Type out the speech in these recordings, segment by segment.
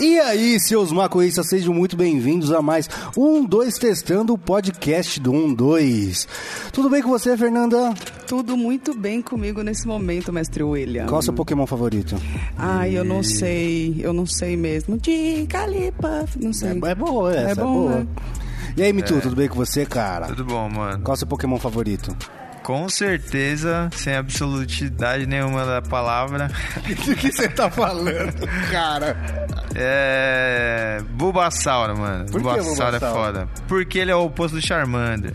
E aí, seus maconhistas, sejam muito bem-vindos a mais um 2 Testando o podcast do 1 2. Tudo bem com você, Fernanda? Tudo muito bem comigo nesse momento, mestre William. Qual é o seu Pokémon favorito? Ai, eu não sei, eu não sei mesmo. De Calipuff, não sei. É, é boa essa, é, bom, boa. né? E aí, Mitu, tudo bem com você, cara? Tudo bom, mano. Qual é o seu Pokémon favorito? Com certeza, sem absolutidade nenhuma da palavra, Do que você tá falando, cara? é. Bulbasauro, mano. Por que Bulbasauro é foda. Porque ele é o oposto do Charmander.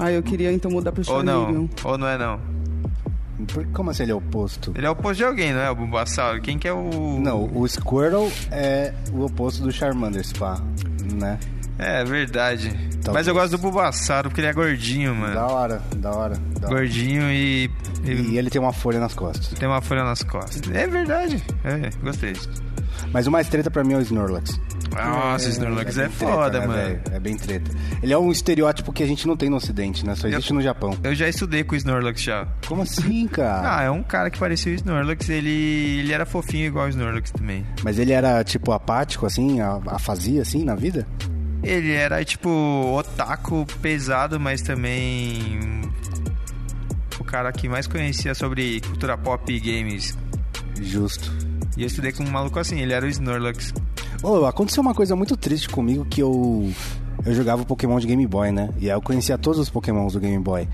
Ai, eu queria então mudar pro Ou Charmeleon. não. Ou não é não. Por- Como assim ele é oposto? Ele é o oposto de alguém, não é? O Bulbasauro. Quem que é o. Não, o Squirtle é o oposto do Charmander, pá, né? É verdade. Talvez. Mas eu gosto do Bulbasauro porque ele é gordinho, mano. Da hora, da hora. Da hora. Gordinho e. e E ele tem uma folha nas costas. tem uma folha nas costas. É verdade. É, gostei. Mas o mais treta pra mim é o Snorlax. Nossa, o Snorlax é, bem treta, foda, né, mano. velho? É bem treta. Ele é um estereótipo que a gente não tem no ocidente, né? Só existe no Japão. Eu já estudei com o Snorlax já. Como assim, cara? Ah, é um cara que parecia o Snorlax, ele, ele era fofinho igual o Snorlax também. Mas ele era, tipo, apático, assim, a, afasia, assim, na vida? Ele era, tipo, otaku pesado, mas também o cara que mais conhecia sobre cultura pop e games. Justo. E eu estudei com um maluco assim, ele era o Snorlax. Ô, aconteceu uma coisa muito triste comigo que eu... Eu jogava Pokémon de Game Boy, né? E aí eu conhecia todos os Pokémons do Game Boy.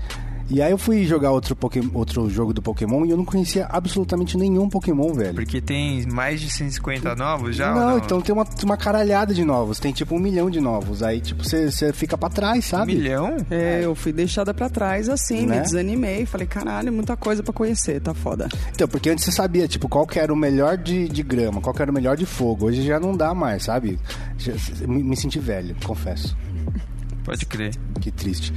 E aí eu fui jogar outro, Poké- outro jogo do Pokémon e eu não conhecia absolutamente nenhum Pokémon, velho. Porque tem mais de 150 novos já? ou não, então tem uma, uma caralhada de novos. Tem tipo um milhão de novos. Aí, tipo, você você fica pra trás, Um sabe? milhão? É, eu fui deixada pra trás assim, Né? me desanimei. Falei, caralho, muita coisa pra conhecer, tá foda. Então, porque antes você sabia, tipo, qual que era o melhor de, de grama, qual que era o melhor de fogo. Hoje já não dá mais, sabe? Já- me, me senti velho, confesso. Pode crer. Que triste.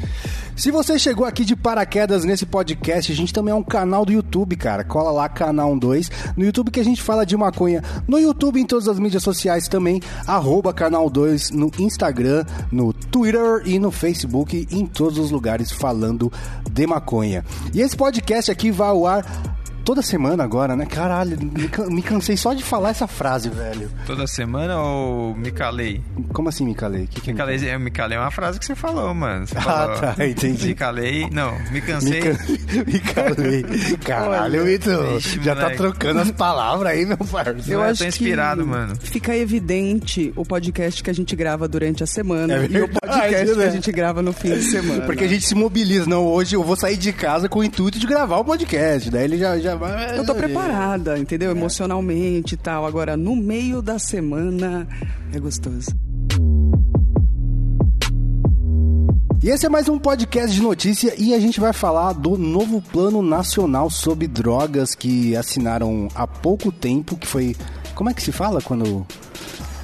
Se você chegou aqui de paraquedas nesse podcast, a gente também é um canal do YouTube, cara. Cola lá, canal 12. No YouTube que a gente fala de maconha. No YouTube, em todas as mídias sociais também. Arroba canal 2 no Instagram, no Twitter e no Facebook. Em todos os lugares falando de maconha. E esse podcast aqui vai ao ar toda semana agora, né? Caralho, me can- me cansei só de falar essa frase, velho. Toda semana ou me calei? Como assim me calei? Que que Me calei, é, me calei é uma frase que você falou, mano. Você Ah, falou, tá, entendi. Me calei, não, me Me, cansei. can... me calei. Caralho, Vitor. Já tá moleque. trocando as palavras aí, meu parceiro. Eu tô inspirado, mano. Fica evidente o podcast que a gente grava durante a semana É e o verdade, podcast que né? a gente grava no fim de semana. Porque a gente se mobiliza. Não, hoje eu vou sair de casa com o intuito de gravar o podcast. Daí ele já, já vai. Eu tô preparada, entendeu? Emocionalmente e tal. Agora, no meio da semana, é gostoso. E esse é mais um podcast de notícia e a gente vai falar do novo Plano Nacional sobre Drogas que assinaram há pouco tempo, que foi... Como é que se fala quando...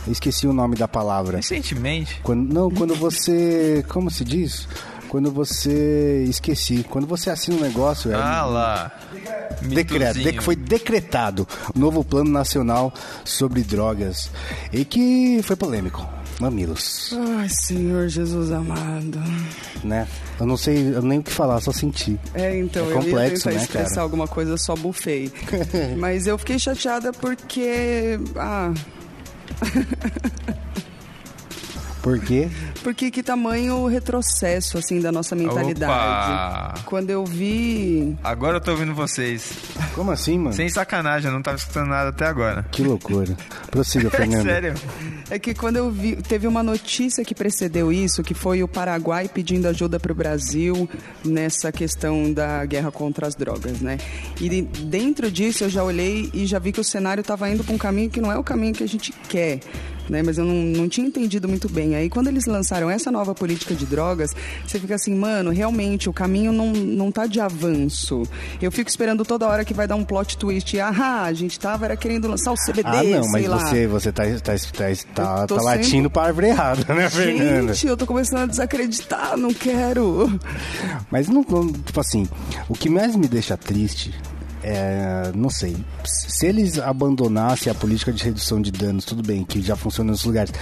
Eu esqueci o nome da palavra. Recentemente, Quando, não, quando você... Como se diz? Quando você... Esqueci. Quando você assina um negócio... é- ah lá. Decreto, de- foi decretado o novo Plano Nacional sobre Drogas e que foi polêmico. Mamilos, Ai, Senhor Jesus amado. né? Eu não sei eu nem o que falar, só senti. É, então, É eu ia complexo, tentar né, expressar cara? alguma coisa, só bufei. Mas eu fiquei chateada porque... Ah, Por quê? porque que tamanho o retrocesso, assim, da nossa mentalidade. Opa! Quando eu vi... Agora eu tô ouvindo vocês. Como assim, mano? Sem sacanagem, eu não tava escutando nada até agora. Que loucura. Prossiga, É Fernando. sério. É que quando eu vi, teve uma notícia que precedeu isso, que foi o Paraguai pedindo ajuda para o Brasil nessa questão da guerra contra as drogas, né? E de- dentro disso eu já olhei e já vi que o cenário estava indo para um caminho que não é o caminho que a gente quer. Né, mas eu não, não tinha entendido muito bem. Aí, quando eles lançaram essa nova política de drogas, você fica assim, mano, realmente o caminho não, não tá de avanço. Eu fico esperando toda hora que vai dar um plot twist. Ah, a gente tava era querendo lançar o CBD, Ah, não, sei mas lá. você, você tá, tá, tá, tá, tá latindo sendo- pra árvore errada, né, Fernanda? Gente, eu tô começando a desacreditar, não quero. Mas não, não- tipo assim, o que mais me deixa triste é, não sei. Se eles abandonassem a política de redução de danos, tudo bem, que já funciona nos lugares,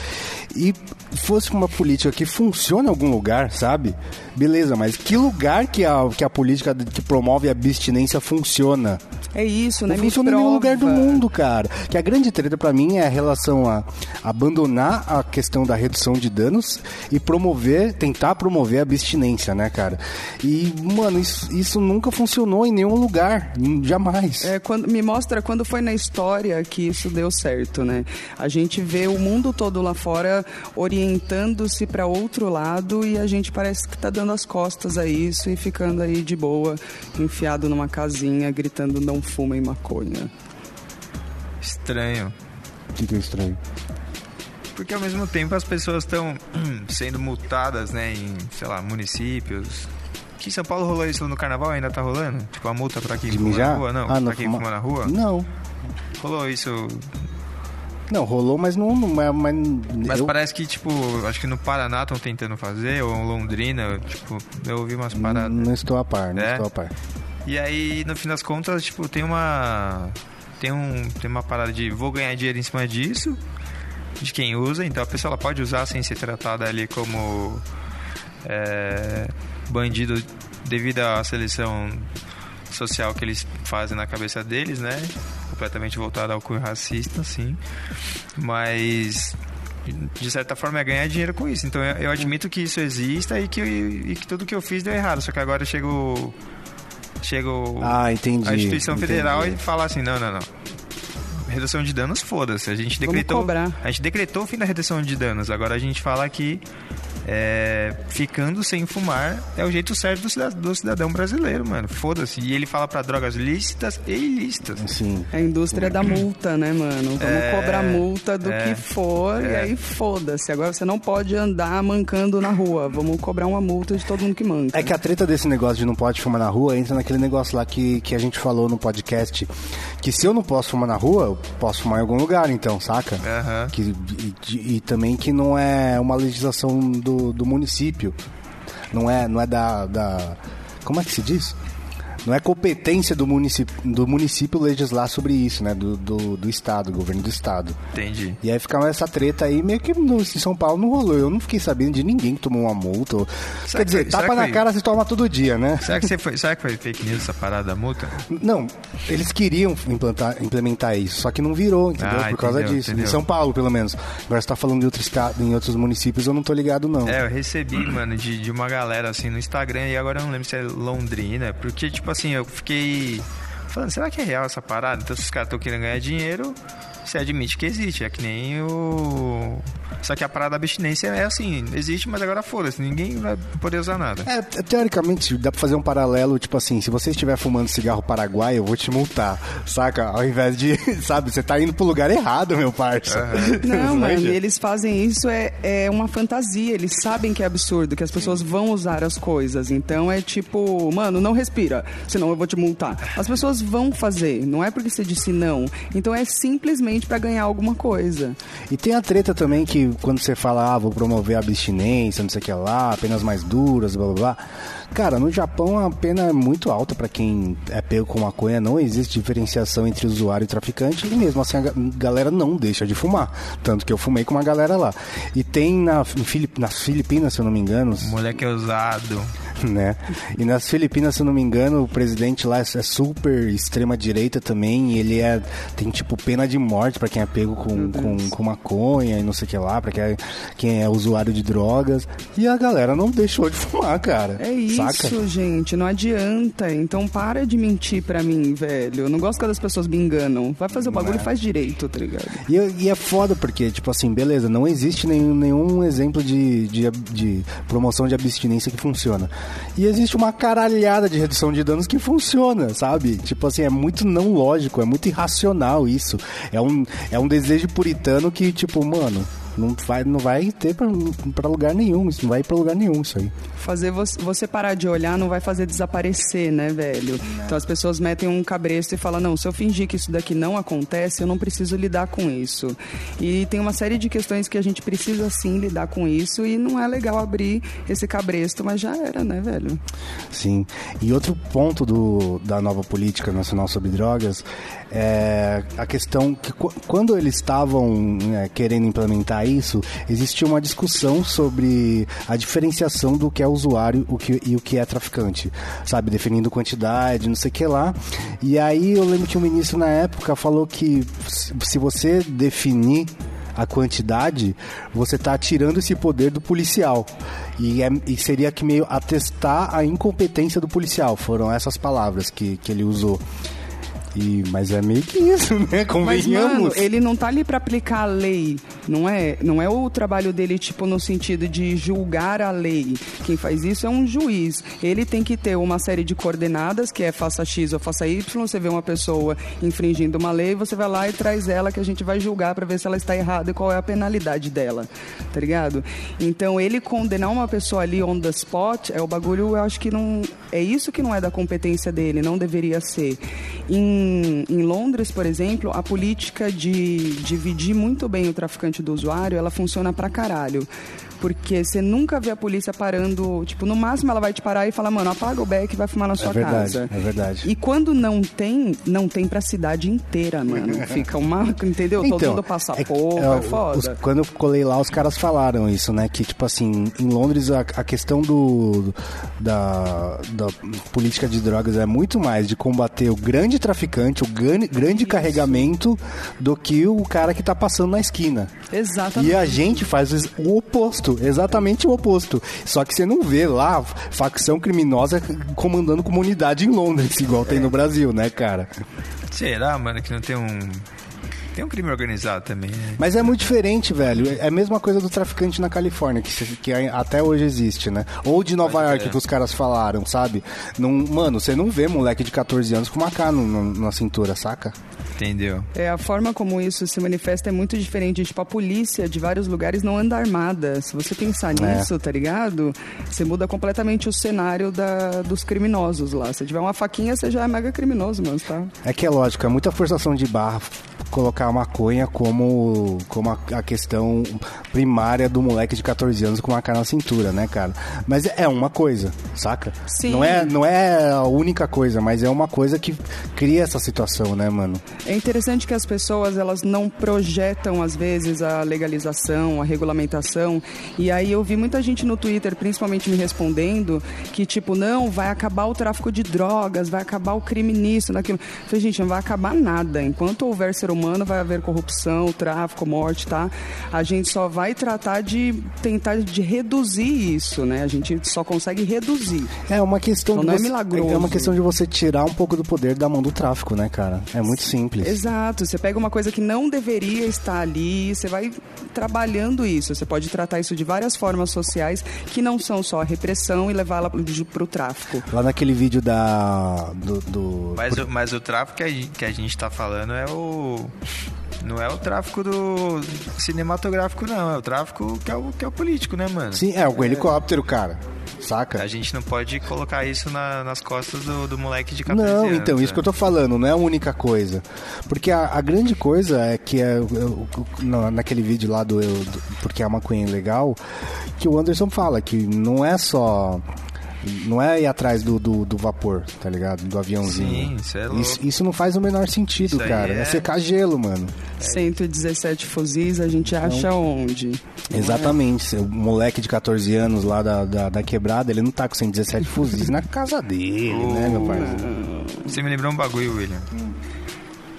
e fosse uma política que funciona em algum lugar, sabe? Beleza, mas que lugar que a, que a política que promove a abstinência funciona? É isso, né? Não funciona em nenhum lugar do mundo, cara. Que a grande treta pra mim é a relação a abandonar a questão da redução de danos e promover, tentar promover a abstinência, né, cara? E, mano, isso, isso nunca funcionou em nenhum lugar, jamais. É, quando, me mostra quando foi na história que isso deu certo, né? A gente vê o mundo todo lá fora orientando-se para outro lado e a gente parece que tá dando as costas a isso e ficando aí de boa, enfiado numa casinha, gritando não fumem maconha. Estranho. O que, que é estranho? Porque ao mesmo tempo as pessoas estão sendo multadas, né, em, sei lá, municípios. Aqui em São Paulo rolou isso no carnaval, ainda tá rolando? Tipo, a multa pra quem De fuma mijar? na rua? Não, Ah, não pra quem fuma- fuma na rua? Não. Rolou isso. Não, rolou, mas não. é- mas Mas eu- parece que, tipo, acho que no Paraná estão tentando fazer, ou em Londrina, tipo, eu ouvi umas paradas. Não estou a par, não É? estou a par. E aí, no fim das contas, tipo, tem uma. Tem, um, tem uma parada de vou ganhar dinheiro em cima disso, de quem usa, então a pessoa ela pode usar sem ser tratada ali como é, bandido devido à seleção social que eles fazem na cabeça deles, né? Completamente voltada ao cunho racista, assim. Mas de certa forma é ganhar dinheiro com isso. Então eu, eu admito que isso exista e que, e que tudo que eu fiz deu errado. Só que agora chega o. Chega o- Ah, entendi. a instituição entendi. federal e fala assim: não, não, não. Redução de danos, foda-se. A gente decretou. A gente decretou o fim da redução de danos. Agora a gente fala que é, ficando sem fumar é o jeito certo do cidadão, do cidadão brasileiro, mano. Foda-se. E ele fala pra drogas lícitas e ilícitas. Sim. É a indústria da multa, né, mano? Vamos É, cobrar multa do é, que for e é. aí foda-se. Agora você não pode andar mancando na rua. Vamos cobrar uma multa de todo mundo que manca. É que a treta desse negócio de não pode fumar na rua entra naquele negócio lá que, que a gente falou no podcast. Que se eu não posso fumar na rua, eu posso fumar em algum lugar, então, saca? Aham. Que, e, e- e também que não é uma legislação do, do município. Não é, não é da, da. Como é que se diz? Não é competência do município, do município legislar sobre isso, né? Do, do, do Estado, do governo do Estado. Entendi. E aí ficava essa treta aí, meio que no, em São Paulo não rolou. Eu não fiquei sabendo de ninguém que tomou uma multa. ou- Quer dizer, que tapa na foi- cara se toma todo dia, né? Será que, você foi, será que foi fake news essa parada da multa? Não, eles queriam implantar, implementar isso, só que não virou, entendeu? Ah, Por causa entendeu, disso. entendeu. Em São Paulo, pelo menos. Agora você tá falando de outro estado, em outros municípios, eu não tô ligado, não. É, eu recebi, mano, de, de uma galera assim no Instagram e agora eu não lembro se é Londrina, porque, tipo assim, eu fiquei falando, será que é real essa parada? Então, se os caras estão querendo ganhar dinheiro, você admite que existe. É que nem o. Só que a parada da abstinência é assim, existe, mas agora foda-se, ninguém vai poder usar nada. É, teoricamente, dá pra fazer um paralelo, tipo assim, se você estiver fumando cigarro paraguai, eu vou te multar, saca? Ao invés de, sabe, você tá indo pro lugar errado, meu parça. Não, mano, Manja? eles fazem isso, é, é uma fantasia. Eles sabem que é absurdo, que as pessoas vão usar as coisas. Então é tipo, mano, não respira, senão eu vou te multar. As pessoas vão fazer, não é porque você disse não. Então é simplesmente pra ganhar alguma coisa. E tem a treta também que quando você fala, ah, vou promover a abstinência, não sei o que lá, penas mais duras, blá blá blá. Cara, no Japão a pena é muito alta pra quem é pego com maconha, não existe diferenciação entre usuário e traficante, e mesmo assim a ga- galera não deixa de fumar. Tanto que eu fumei com uma galera lá. E tem na, em Filip- nas Filipinas, se eu não me engano, Moleque é usado. né? E nas Filipinas, se eu não me engano, o presidente lá é é super extrema direita também, e ele é tem tipo pena de morte pra quem é pego com, com, com maconha e não sei o que lá, pra quem é, quem é usuário de drogas. E a galera não deixou de fumar, cara. É isso, Saca? gente, não adianta. Então para de mentir pra mim, velho. Eu não gosto quando as pessoas me enganam. Vai fazer o bagulho e faz direito, tá ligado? E, e é foda porque, tipo assim, beleza, não existe nenhum, nenhum exemplo de, de, de promoção de abstinência que funciona. E existe uma caralhada de redução de danos que funciona, sabe? Tipo assim, é muito não lógico, é muito irracional isso. É um, é um desejo puritano que, tipo, mano, Não vai, não vai ter pra, pra lugar nenhum. Isso não vai ir pra lugar nenhum, isso aí. Fazer você, você parar de olhar não vai fazer desaparecer, né, velho? Então as pessoas metem um cabresto e falam, não, se eu fingir que isso daqui não acontece, eu não preciso lidar com isso. E tem uma série de questões que a gente precisa sim lidar com isso e não é legal abrir esse cabresto, mas já era, né, velho? Sim. E outro ponto do, da nova política nacional sobre drogas é a questão que qu- quando eles estavam né, querendo implementar isso, existia uma discussão sobre a diferenciação do que é usuário o que, e o que é traficante, sabe? Definindo quantidade, não sei o que lá. E aí eu lembro que o ministro na época falou que se- se você definir a quantidade, você está tirando esse poder do policial. E, é- e seria que meio atestar a incompetência do policial. Foram essas palavras que, que ele usou. E, mas é meio que isso, né? Mas, mano, Convenhamos. ele não tá ali pra aplicar a lei, não é? Não é o trabalho dele, tipo, no sentido de julgar a lei. Quem faz isso é um juiz. Ele tem que ter uma série de coordenadas, que é faça X ou faça Y. Você vê uma pessoa infringindo uma lei, você vai lá e traz ela que a gente vai julgar pra ver se ela está errada e qual é a penalidade dela, tá ligado? Então, ele condenar uma pessoa ali on the spot é o bagulho, eu acho que não. É isso que não é da competência dele, não deveria ser. Em, em Londres, por exemplo, a política de dividir muito bem o traficante do usuário, ela funciona pra caralho. Porque você nunca vê a polícia parando, tipo, no máximo ela vai te parar e falar, mano, apaga o beck e vai fumar na sua verdade, casa. é verdade. E quando não tem, não tem pra cidade inteira, mano. Fica uma, entendeu? Todo mundo passa é- pouco, é, é, foda. os- quando eu colei lá, os caras falaram isso, né? Que, tipo assim, em Londres a, a questão do da, da política de drogas é muito mais de combater o grande traficante, o grande, grande carregamento, do que o cara que tá passando na esquina. Exatamente. E a gente faz o oposto, exatamente o oposto. Só que você não vê lá facção criminosa comandando comunidade em Londres, igual tem no Brasil, né, cara? Será, mano, que não tem um. Tem um crime organizado também, né? Mas é muito diferente, velho. É a mesma coisa do traficante na Califórnia, que, que até hoje existe, né? Ou de Nova Pode York, crer. que os caras falaram, sabe? Não, mano, você não vê moleque de 14 anos com uma K no- no- na cintura, saca? Entendeu? É, a forma como isso se manifesta é muito diferente. Tipo, a polícia de vários lugares não anda armada. Se você pensar É. nisso, tá ligado? Você muda completamente o cenário da, dos criminosos lá. Se tiver uma faquinha, você já é mega criminoso, mano, tá? É que é lógico, é muita forçação de barra colocar a maconha como, como a, a questão primária do moleque de 14 anos com uma cara na cintura, né, cara? Mas é uma coisa, saca? Sim. Não é, não é a única coisa, mas é uma coisa que cria essa situação, né, mano? É interessante que as pessoas elas não projetam às vezes a legalização, a regulamentação. E aí eu vi muita gente no Twitter, principalmente me respondendo, que tipo, não, vai acabar o tráfico de drogas, vai acabar o crime nisso, naquilo. Eu falei, gente, não vai acabar nada. Enquanto houver ser humano, vai haver corrupção, tráfico, morte, tá? A gente só vai tratar de tentar de reduzir isso, né? A gente só consegue reduzir. É uma questão Então de não é você, milagroso. é uma questão de você tirar um pouco do poder da mão do tráfico, né, cara? É muito simples. Exato, você pega uma coisa que não deveria estar ali, você vai trabalhando isso. Você pode tratar isso de várias formas sociais que não são só a repressão e levá-la para o tráfico. Lá naquele vídeo da do, do- Mas, o, mas o tráfico que a, gente, que a gente tá falando é o. Não é o tráfico do cinematográfico, não. É o tráfico que é o, que é o político, né, mano? Sim, é o helicóptero, cara. Saca? A gente não pode colocar isso na- nas costas do, do moleque de 14 Não, anos. então, isso que eu tô falando, não é a única coisa. Porque a, a grande coisa é que é, eu- eu- na- naquele vídeo lá do, eu- do Porque a maconha é legal, que o Anderson fala que não é só. Não é ir atrás do, do, do vapor, tá ligado? Do aviãozinho. Sim, isso é louco. Isso, isso não faz o menor sentido, Isso cara. É... é- secar gelo, mano. 117 fuzis a gente acha onde? Exatamente. O moleque de 14 anos lá da, da, da quebrada, ele não tá com 117 fuzis na casa dele, né, meu parceiro? Você me lembrou um bagulho, William.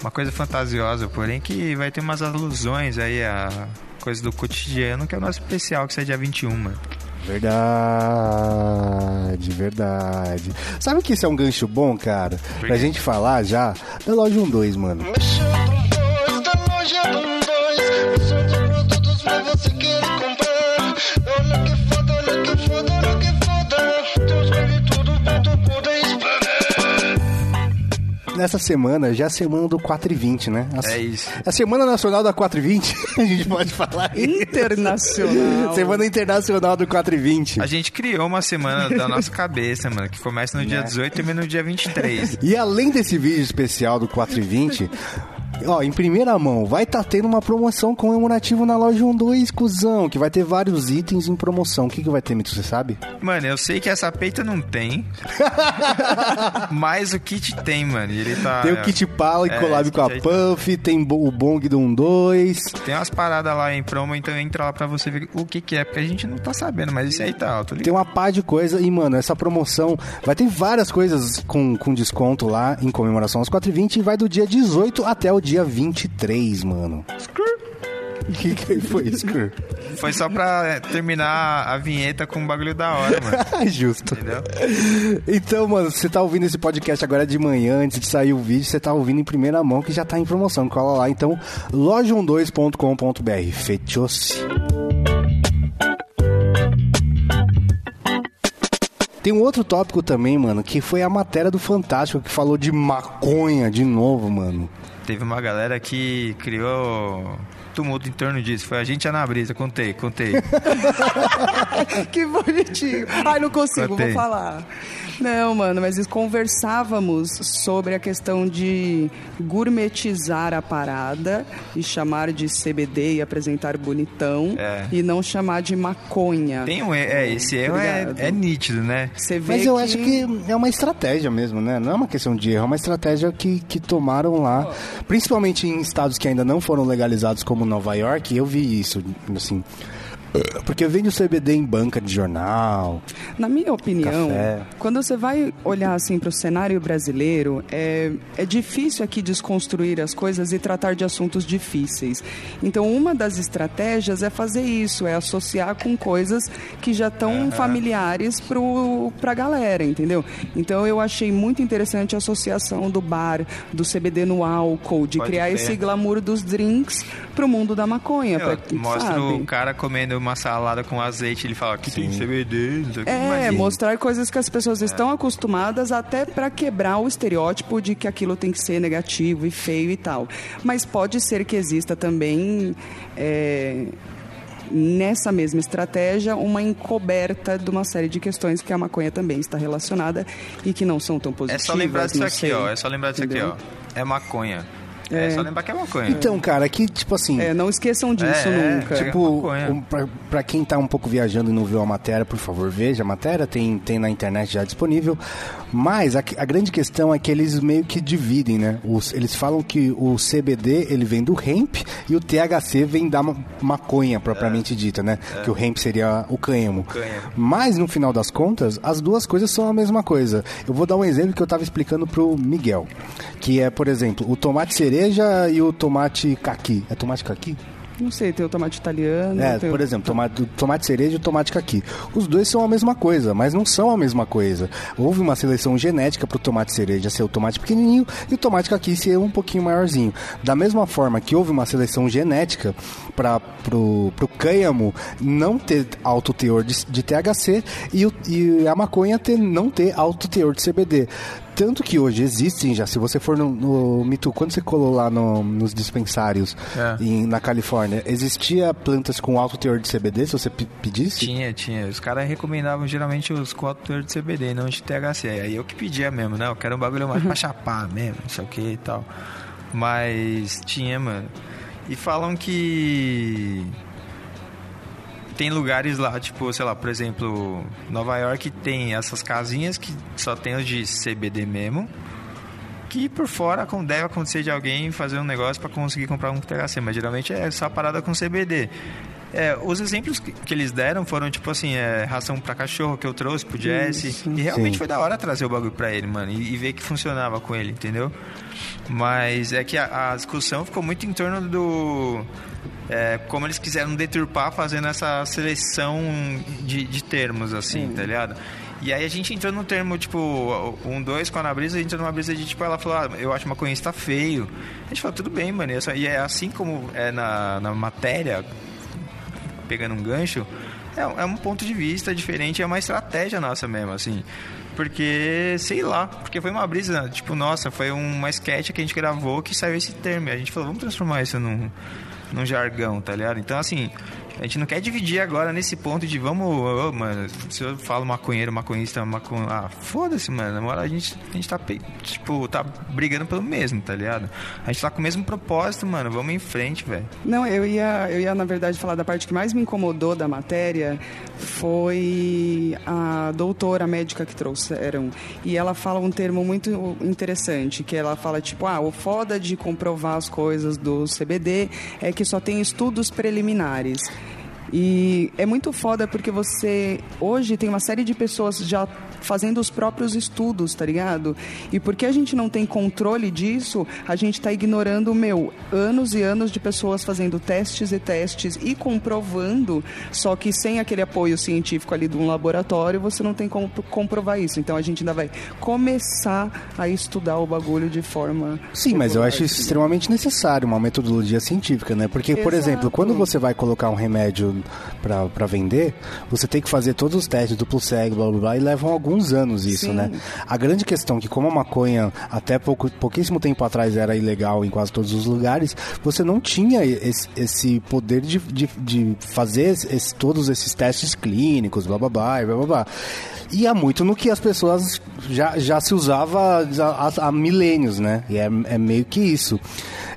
Uma coisa fantasiosa, porém, que vai ter umas alusões aí a coisa do cotidiano, que é o nosso especial, que sai dia 21, mano. Verdade, verdade. Sabe que isso é um gancho bom, cara? Pra gente falar já da loja 12, mano. Um dois da loja 12. Nessa semana já é a semana do 4 e 20, né? A, É isso. A Semana Nacional da 4 e 20, a gente pode falar. Internacional. Semana Internacional do 4 e 20. A gente criou uma semana da nossa cabeça, mano, que começa no Né? dia 18 e termina no dia 23. E além desse vídeo especial do 4 e 20, ó, em primeira mão, vai estar tendo uma promoção comemorativa na loja 12, cuzão, que vai ter vários itens em promoção. O que, que vai ter, Mito, você sabe? Mano, eu sei que essa peita não tem. mas o kit tem, mano. Ele tá. tem o kit pala e é, collab com a tá- Puff, tem o bong do 12. Tem umas paradas lá em promo, então entra lá pra você ver o que que é, porque a gente não tá sabendo, mas isso aí tá alto. Tem uma pá de coisa e, mano, essa promoção vai ter várias coisas com, com desconto lá em comemoração aos 4h20 e vai do dia 18 até o dia 23, mano. O que, que foi isso? Foi só pra é, terminar a vinheta com um bagulho da hora, mano. Justo. Entendeu? Então, mano, você tá ouvindo esse podcast agora de manhã, antes de sair o vídeo, você tá ouvindo em primeira mão que já tá em promoção. Cola lá, então, loja12.com.br. Fechou-se. Tem um outro tópico também, mano, que foi a matéria do Fantástico que falou de maconha de novo, mano. Teve uma galera que criou tumulto em torno disso. Foi a gente a na brisa, contei, contei. que bonitinho. Ai, não consigo, Contei. vou falar. Não, mano, mas conversávamos sobre a questão de gourmetizar a parada e chamar de CBD e apresentar bonitão É. e não chamar de maconha. Tem um, é, esse erro é, é nítido, né? Você vê Mas eu acho que é uma estratégia mesmo, né? Não é uma questão de erro, é uma estratégia que, que tomaram lá, principalmente em estados que ainda não foram legalizados, como Nova York, eu vi isso, assim. Porque vende o CBD em banca de jornal. Na minha opinião, Café. quando você vai olhar assim para o cenário brasileiro, é, é difícil aqui desconstruir as coisas e tratar de assuntos difíceis. Então, uma das estratégias é fazer isso, é associar com coisas que já estão familiares para a galera, entendeu? Então, eu achei muito interessante a associação do bar, do CBD no álcool, de Pode criar crer. esse glamour dos drinks para o mundo da maconha. Eu, pra- mostra sabe? o cara comendo uma salada com azeite, ele fala que tem CBD, não sei o que. É, mostrar coisas que as pessoas estão acostumadas até para quebrar o estereótipo de que aquilo tem que ser negativo e feio e tal. Mas pode ser que exista também é, nessa mesma estratégia uma encoberta de uma série de questões que a maconha também está relacionada e que não são tão É positivas. só lembrar disso aqui, sei. ó. É só lembrar disso Entendeu? aqui, ó. É maconha. É, só lembrar que é maconha. Então, cara, que tipo assim. É, não esqueçam disso É, nunca. é, Tipo, maconha. um, pra, pra quem tá um pouco viajando e não viu a matéria, por favor, veja a matéria, tem, tem na internet já disponível. Mas a, a grande questão é que eles meio que dividem, né? Os, eles falam que o CBD ele vem do hemp e o THC vem da ma- maconha, propriamente dita, né? Que o hemp seria o cânhamo. Cânhamo. Mas no final das contas, as duas coisas são a mesma coisa. Eu vou dar um exemplo que eu tava explicando pro Miguel. Que é, por exemplo, o tomate cereja e o tomate caqui. É tomate caqui? Não sei, tem o tomate italiano. É, tem o- por exemplo, tomate, tomate cereja e o tomate caqui. Os dois são a mesma coisa, mas não são a mesma coisa. Houve uma seleção genética pro tomate cereja ser o tomate pequenininho e o tomate caqui ser um pouquinho maiorzinho. Da mesma forma que houve uma seleção genética para pro, pro cânhamo não ter alto teor de, de THC e, o- e a maconha ter, não ter alto teor de CBD. Tanto que hoje existem já, se você for no, no Mitu, quando você colou lá no- nos dispensários É. em- na Califórnia, existia plantas com alto teor de CBD, se você pe- pedisse? Tinha, tinha. Os caras recomendavam geralmente os quatro teor de CBD, não de THC. Aí eu que pedia mesmo, né? Eu quero um bagulho mais pra chapar mesmo, não sei o que e tal. Mas tinha, mano. E falam que tem lugares lá, tipo, sei lá, por exemplo, Nova York tem essas casinhas que só tem os de CBD mesmo. Que por fora deve acontecer de alguém fazer um negócio pra conseguir comprar um THC, mas geralmente é só parada com CBD. É, os exemplos que, que eles deram foram tipo assim, é, ração pra cachorro que eu trouxe pro Jesse. E realmente Sim. foi da hora trazer o bagulho pra ele, mano, e, e ver que funcionava com ele, entendeu? Mas é que a, a discussão ficou muito em torno do. é, como eles quiseram deturpar fazendo essa seleção de, de termos, assim, tá ligado? E aí a gente entrou no termo, tipo, um, dois com a Ana Brisa, a gente entrou numa brisa de, tipo, ela falou, ah, eu acho maconha tá feio. A gente falou, tudo bem, mano. E é assim como é na, na matéria, pegando um gancho, é, é um ponto de vista diferente, é uma estratégia nossa mesmo, assim. Porque, sei lá, porque foi uma brisa, tipo, nossa, foi uma sketch que a gente gravou que saiu esse termo. E a gente falou, vamos transformar isso num, num jargão, tá ligado? Então, assim, a gente não quer dividir agora nesse ponto de vamos, ô, mano, se eu falo maconheiro, maconhista, macon... ah, foda-se, mano. Agora a gente, a gente tá, tipo, tá brigando pelo mesmo, tá ligado? A gente tá com o mesmo propósito, mano. Vamos em frente, velho. Não, eu ia, eu ia, na verdade, falar da parte que mais me incomodou da matéria foi a doutora médica que trouxeram. E ela fala um termo muito interessante, que ela fala, tipo, ah, o foda de comprovar as coisas do CBD é que só tem estudos preliminares. E é muito foda porque você hoje tem uma série de pessoas já fazendo os próprios estudos, tá ligado? E porque a gente não tem controle disso, a gente tá ignorando, meu, anos e anos de pessoas fazendo testes e testes e comprovando, só que sem aquele apoio científico ali de um laboratório, você não tem como comprovar isso. Então a gente ainda vai começar a estudar o bagulho de forma Sim, mas eu acho isso extremamente necessário, uma metodologia científica, né? Porque, por Exato. exemplo, quando você vai colocar um remédio pra pra vender, você tem que fazer todos os testes duplo cego, blá blá blá, e levam alguns anos isso, Sim. né? A grande questão é que como a maconha até pouco, pouquíssimo tempo atrás era ilegal em quase todos os lugares, você não tinha esse, esse poder de, de, de fazer esse- todos esses testes clínicos, blá blá blá, e blá blá blá. E há muito no que as pessoas já, já se usava há, há milênios, né? E é, é meio que isso.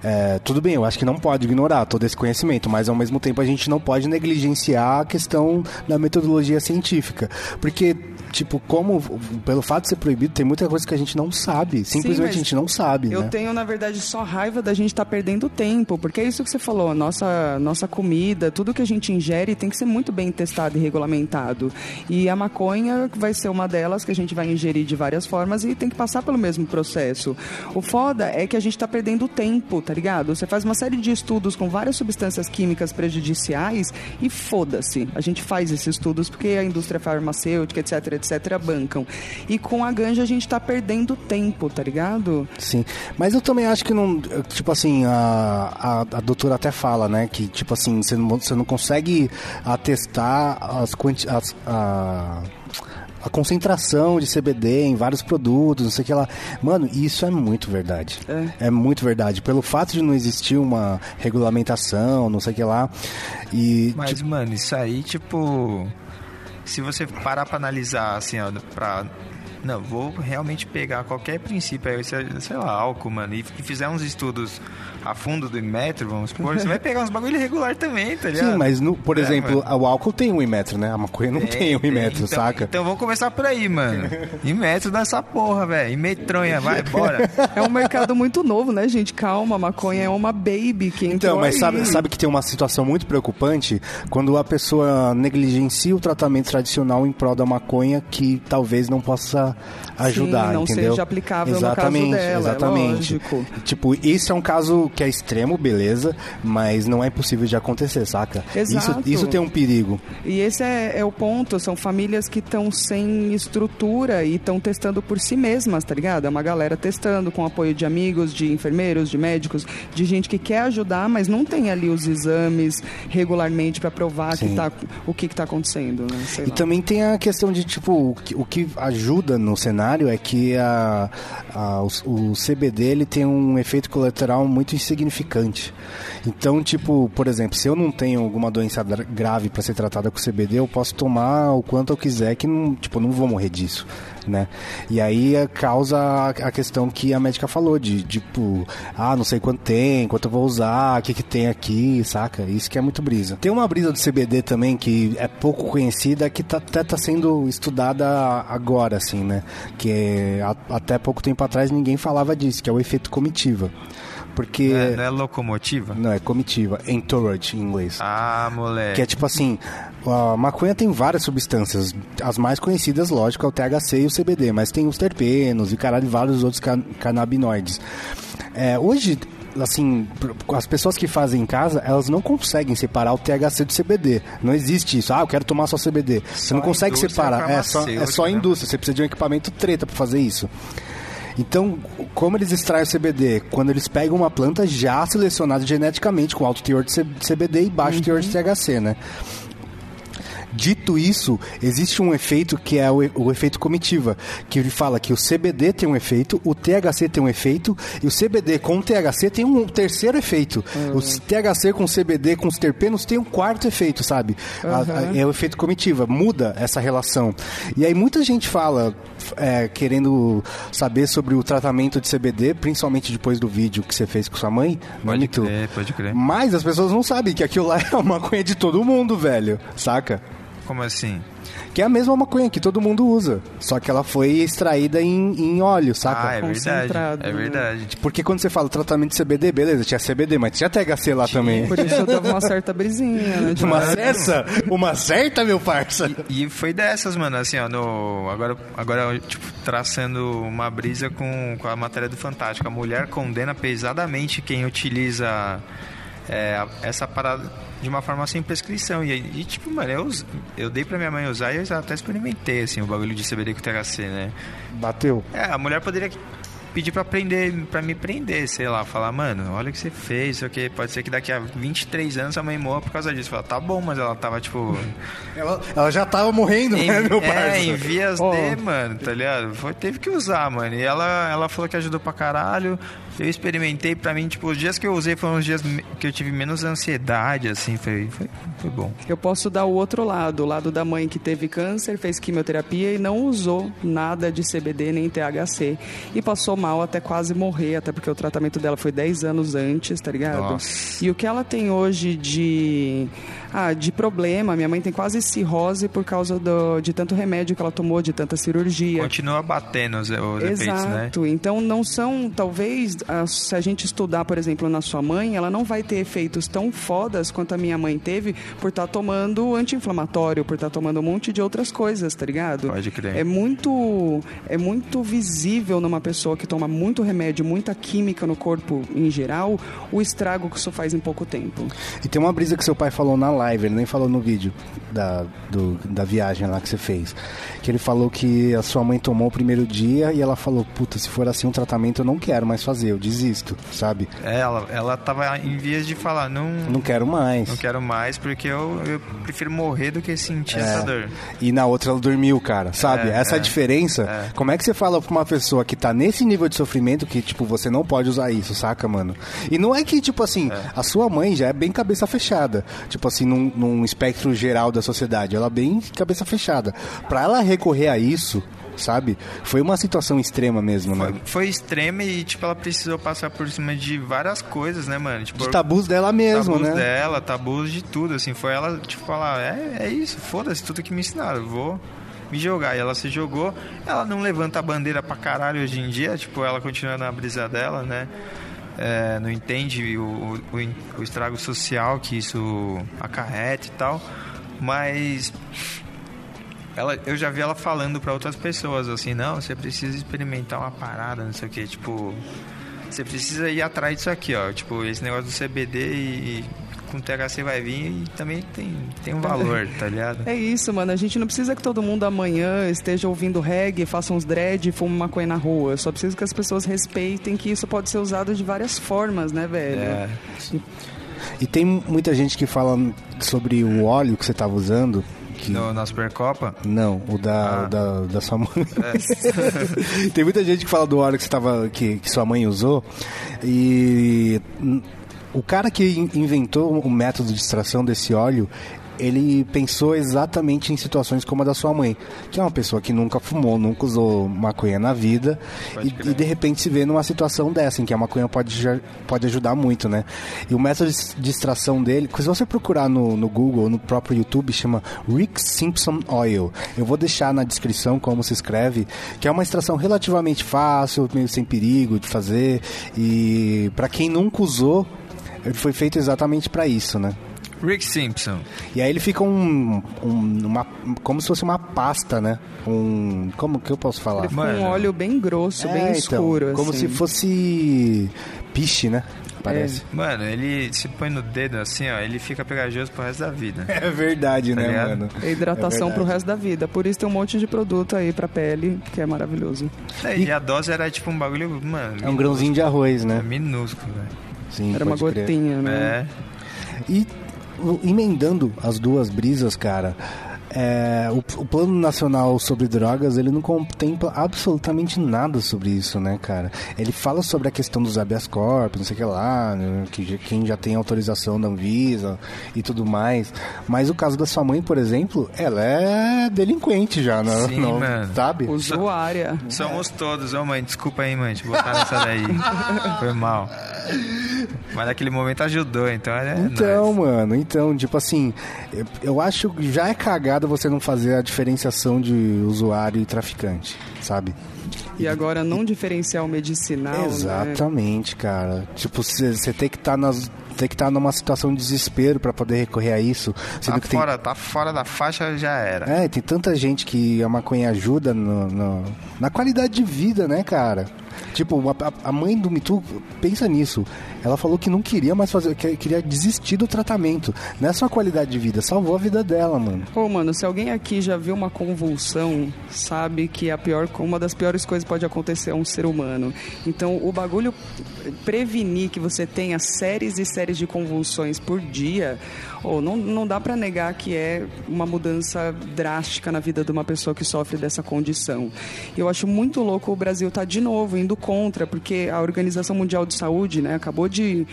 É, tudo bem, eu acho que não pode ignorar todo esse conhecimento, mas ao mesmo tempo a gente não pode negligenciar a questão da metodologia científica. Porque, tipo, como pelo fato de ser proibido, tem muita coisa que a gente não sabe. Simplesmente mas a gente não sabe, Eu né? tenho, na verdade, só raiva da gente estar perdendo tempo, porque é isso que você falou, nossa, nossa comida, tudo que a gente ingere tem que ser muito bem testado e regulamentado. E a maconha vai ser uma delas que a gente vai ingerir de várias formas e tem que passar pelo mesmo processo. O foda é que a gente está perdendo tempo, tá ligado? Você faz uma série de estudos com várias substâncias químicas prejudiciais e foda-se. A gente faz esses estudos porque a indústria farmacêutica, etc, etc, bancam. E com a ganja a gente tá perdendo tempo, tá ligado? Sim, mas eu também acho que não. Tipo assim, a, a, a doutora até fala, né? Que, tipo assim, você não, você não consegue atestar as, quanti, as a, concentração de CBD em vários produtos, não sei o que lá. Mano, isso é muito verdade. É. muito verdade. Pelo fato de não existir uma regulamentação, não sei o que lá. E. Mas, tipo, mano, isso aí, tipo. Se você parar pra analisar, assim, ó, pra. Não, vou realmente pegar qualquer princípio aí, sei sei lá, álcool, mano, e fizer uns estudos a fundo do metro, vamos supor, você vai pegar uns bagulho irregular também, tá ligado? Sim, mas, no, por É, exemplo, mano. o álcool tem um imetro, né? A maconha não tem, um imetro, então, saca? Então vamos começar por aí, mano. E metro dessa porra, velho. E metronha, vai, bora. É um mercado muito novo, né, gente? Calma, a maconha é uma baby que entrou Então, mas aí. sabe, sabe que tem uma situação muito preocupante quando a pessoa negligencia o tratamento tradicional em prol da maconha que talvez não possa ajudar, não entendeu? seja aplicável no caso exatamente, dela, é exatamente. lógico. Tipo, isso é um caso que é extremo, beleza, mas não é impossível de acontecer, saca? Exato. Isso, isso tem um perigo. E esse é, é o ponto, são famílias que estão sem estrutura e estão testando por si mesmas, tá ligado? É uma galera testando com apoio de amigos, de enfermeiros, de médicos, de gente que quer ajudar, mas não tem ali os exames regularmente para provar que Sim. tá, o que, que tá acontecendo, né? E lá. também tem a questão de, tipo, o que, o que ajuda no cenário é que a, a- o, o CBD ele tem um efeito colateral muito insignificante. Então, tipo, por exemplo, se eu não tenho alguma doença grave para ser tratada com CBD, eu posso tomar o quanto eu quiser que não, tipo, não vou morrer disso, né? E aí eh, causa a, questão que a médica falou de, tipo, ah, não sei quanto tem, quanto eu vou usar, o que que tem aqui, saca? Isso que é muito brisa. Tem uma brisa do CBD também que é pouco conhecida, que tá, até tá sendo estudada agora, assim, né? Que é, a- até pouco tempo atrás ninguém falava disso, que é o efeito comitiva. Porque... É, não é locomotiva? Não, é comitiva, entourage em inglês. Ah, moleque. Que é tipo assim, a maconha tem várias substâncias. As mais conhecidas, lógico, é o THC e o CBD, mas tem os terpenos e caralho, vários outros can canabinoides. É, hoje, assim, as pessoas que fazem em casa, elas não conseguem separar o THC do CBD. Não existe isso. Ah, eu quero tomar só CBD. Você Só não a consegue separar. É só, é só a né? indústria. Você precisa de um equipamento treta pra fazer isso. Então, como eles extraem o CBD? Quando eles pegam uma planta já selecionada geneticamente, com alto teor de CBD e baixo teor de THC, né? Dito isso, existe um efeito que é o, o efeito comitiva, que ele fala que o CBD tem um efeito, o THC tem um efeito, e o CBD com o THC tem um terceiro efeito. O THC com o CBD com os terpenos tem um quarto efeito, sabe? A- a- é o efeito comitiva, muda essa relação. E aí muita gente fala, é, querendo saber sobre o tratamento de CBD, principalmente depois do vídeo que você fez com sua mãe, né, Pode crer, pode crer. Mas as pessoas não sabem que aquilo lá é uma maconha de todo mundo, velho. Saca? Como assim? Que é a mesma maconha que todo mundo usa. Só que ela foi extraída em, em óleo, saca? Ah, é verdade. Concentrado, É né? verdade. Porque quando você fala tratamento de CBD, beleza, tinha CBD, mas tinha THC lá também. Por isso eu dava uma certa brisinha, né? Uma certa? Uma certa, meu parça? E foi dessas, mano, assim, ó, no, agora, agora, tipo, traçando uma brisa com, com a matéria do Fantástico. A mulher condena pesadamente quem utiliza é, essa parada de uma forma sem prescrição. E, e, tipo, mano, eu, eu dei pra minha mãe usar e eu até experimentei, assim, o bagulho de CBD com THC, né? Bateu. É, a mulher poderia pedir pra prender, para me prender, sei lá, falar, mano, olha o que você fez, sei o que, pode ser que daqui a 23 anos a mãe morra por causa disso. Fala, tá bom, mas ela tava, tipo... Ela, ela já tava morrendo, Em, né, meu parça? é, em vias Ó. de, mano, tá ligado? Foi, teve que usar, mano. E ela, ela falou que ajudou pra caralho. Eu experimentei, pra mim, tipo, os dias que eu usei foram os dias que eu tive menos ansiedade, assim, foi, foi, foi bom. Eu posso dar o outro lado, o lado da mãe que teve câncer, fez quimioterapia e não usou nada de CBD nem THC. E passou mal até quase morrer, até porque o tratamento dela foi 10 anos antes, tá ligado? Nossa. E o que ela tem hoje de, ah, de problema, minha mãe tem quase cirrose por causa do, de tanto remédio que ela tomou, de tanta cirurgia. Continua batendo os, os efeitos, né? Exato. Então não são, talvez, a- se a gente estudar, por exemplo, na sua mãe, ela não vai ter efeitos tão fodas quanto a minha mãe teve por estar tomando anti-inflamatório, por estar tomando um monte de outras coisas, tá ligado? Pode crer. É muito, é muito visível numa pessoa que toma muito remédio, muita química no corpo em geral, o estrago que isso faz em pouco tempo. E tem uma brisa que seu pai falou na live, ele nem falou no vídeo da, do- da viagem lá que você fez. Que ele falou que a sua mãe tomou o primeiro dia e ela falou, puta, se for assim um tratamento eu não quero mais fazer, eu desisto, sabe? É, ela, ela tava em vias de falar, não, não quero mais. não quero mais porque eu, eu prefiro morrer do que sentir É. essa dor. E na outra ela dormiu, cara, sabe? É, Essa é. diferença. É. Como é que você fala pra uma pessoa que tá nesse nível de sofrimento que, tipo, você não pode usar isso, saca, mano? E não é que, tipo assim, a sua mãe já é bem cabeça fechada. Tipo assim, num, num espectro geral da sociedade. Ela é bem cabeça fechada. Pra ela recorrer a isso, sabe? Foi uma situação extrema mesmo, né? Foi, foi extrema e, tipo, ela precisou passar por cima de várias coisas, né, mano? Tipo, De tabus dela mesmo, tabus né? dela, tabus de tudo, assim. Foi ela, tipo, falar, é, é isso, foda-se, tudo que me ensinaram, vou me jogar. E ela se jogou, ela não levanta a bandeira pra caralho hoje em dia, tipo, ela continua na brisa dela, né? É, não entende o, o, o estrago social que isso acarreta e tal, mas ela, eu já vi ela falando pra outras pessoas assim, não, você precisa experimentar uma parada, não sei o que, tipo, você precisa ir atrás disso aqui, ó, tipo, esse negócio do CBD e, com THC vai vir e também tem, tem um valor, tá ligado? É isso, mano. A gente não precisa que todo mundo amanhã esteja ouvindo reggae, faça uns dread e fume maconha na rua. Só precisa que as pessoas respeitem que isso pode ser usado de várias formas, né, velho? É. E tem muita gente que fala sobre o óleo que você tava usando. Que... No, na Supercopa, Não, o da, Ah. o da, da sua mãe. Tem muita gente que fala do óleo que, você tava, que, que sua mãe usou. E o cara que in- inventou o método de extração desse óleo, ele pensou exatamente em situações como a da sua mãe, que é uma pessoa que nunca fumou, nunca usou maconha na vida e, e de repente se vê numa situação dessa, em que a maconha pode, pode ajudar muito, né? E o método de extração dele, se você procurar no, no Google, no próprio YouTube, chama Rick Simpson Oil. Eu vou deixar na descrição como se escreve, que é uma extração relativamente fácil, meio sem perigo de fazer e para quem nunca usou, ele foi feito exatamente para isso, né? Rick Simpson. E aí ele fica um, um- uma, como se fosse uma pasta, né? Um, como que eu posso falar? Ele fica Mano. um óleo bem grosso, É, bem então, escuro. como assim. se fosse piche, né? parece. Mano, ele se põe no dedo assim, ó, ele fica pegajoso pro resto da vida. É, verdade, né, ligado? mano? É hidratação É pro verdade. resto da vida. Por isso tem um monte de produto aí pra pele, que é maravilhoso. É, e a dose era tipo um bagulho, mano. É um grãozinho de arroz, É né? minúsculo, velho. Sim, Era uma pode crer. gotinha, né? É. E emendando as duas brisas, cara, é, o, o Plano Nacional sobre Drogas, ele não contempla absolutamente nada sobre isso, né, cara? Ele fala sobre a questão dos habeas corpus, não sei o que lá, né, que quem já tem autorização da Anvisa e tudo mais. Mas o caso da sua mãe, por exemplo, ela é delinquente já, né? Sim, não, mano. sabe? Usuária. Somos todos, ô mãe, desculpa aí, mãe, te botar nessa daí. Foi mal. Mas naquele momento ajudou, então é. Então, nóis. mano, então, tipo assim, eu- eu acho que já é cagada você não fazer a diferenciação de usuário e traficante, sabe? E agora não diferencial medicinal, né? Exatamente, cara. Tipo, você tem que estar nas tem que estar numa situação de desespero pra poder recorrer a isso, sendo Tá que tem fora, tá fora da faixa, já era. É, tem tanta gente que a maconha ajuda no, no- na qualidade de vida, né, cara? Tipo, a, a- mãe do Mitu, pensa nisso. Ela falou que não queria mais fazer, que queria desistir do tratamento. Não é só a qualidade de vida, salvou a vida dela, mano. Pô, mano, se alguém aqui já viu uma convulsão, sabe que a pior, uma das piores coisas pode acontecer a um ser humano. Então, o bagulho prevenir que você tenha séries e séries de convulsões por dia, ou não, não dá pra negar que é uma mudança drástica na vida de uma pessoa que sofre dessa condição. Eu acho muito louco o Brasil tá de novo indo contra, porque a Organização Mundial de Saúde, né, acabou de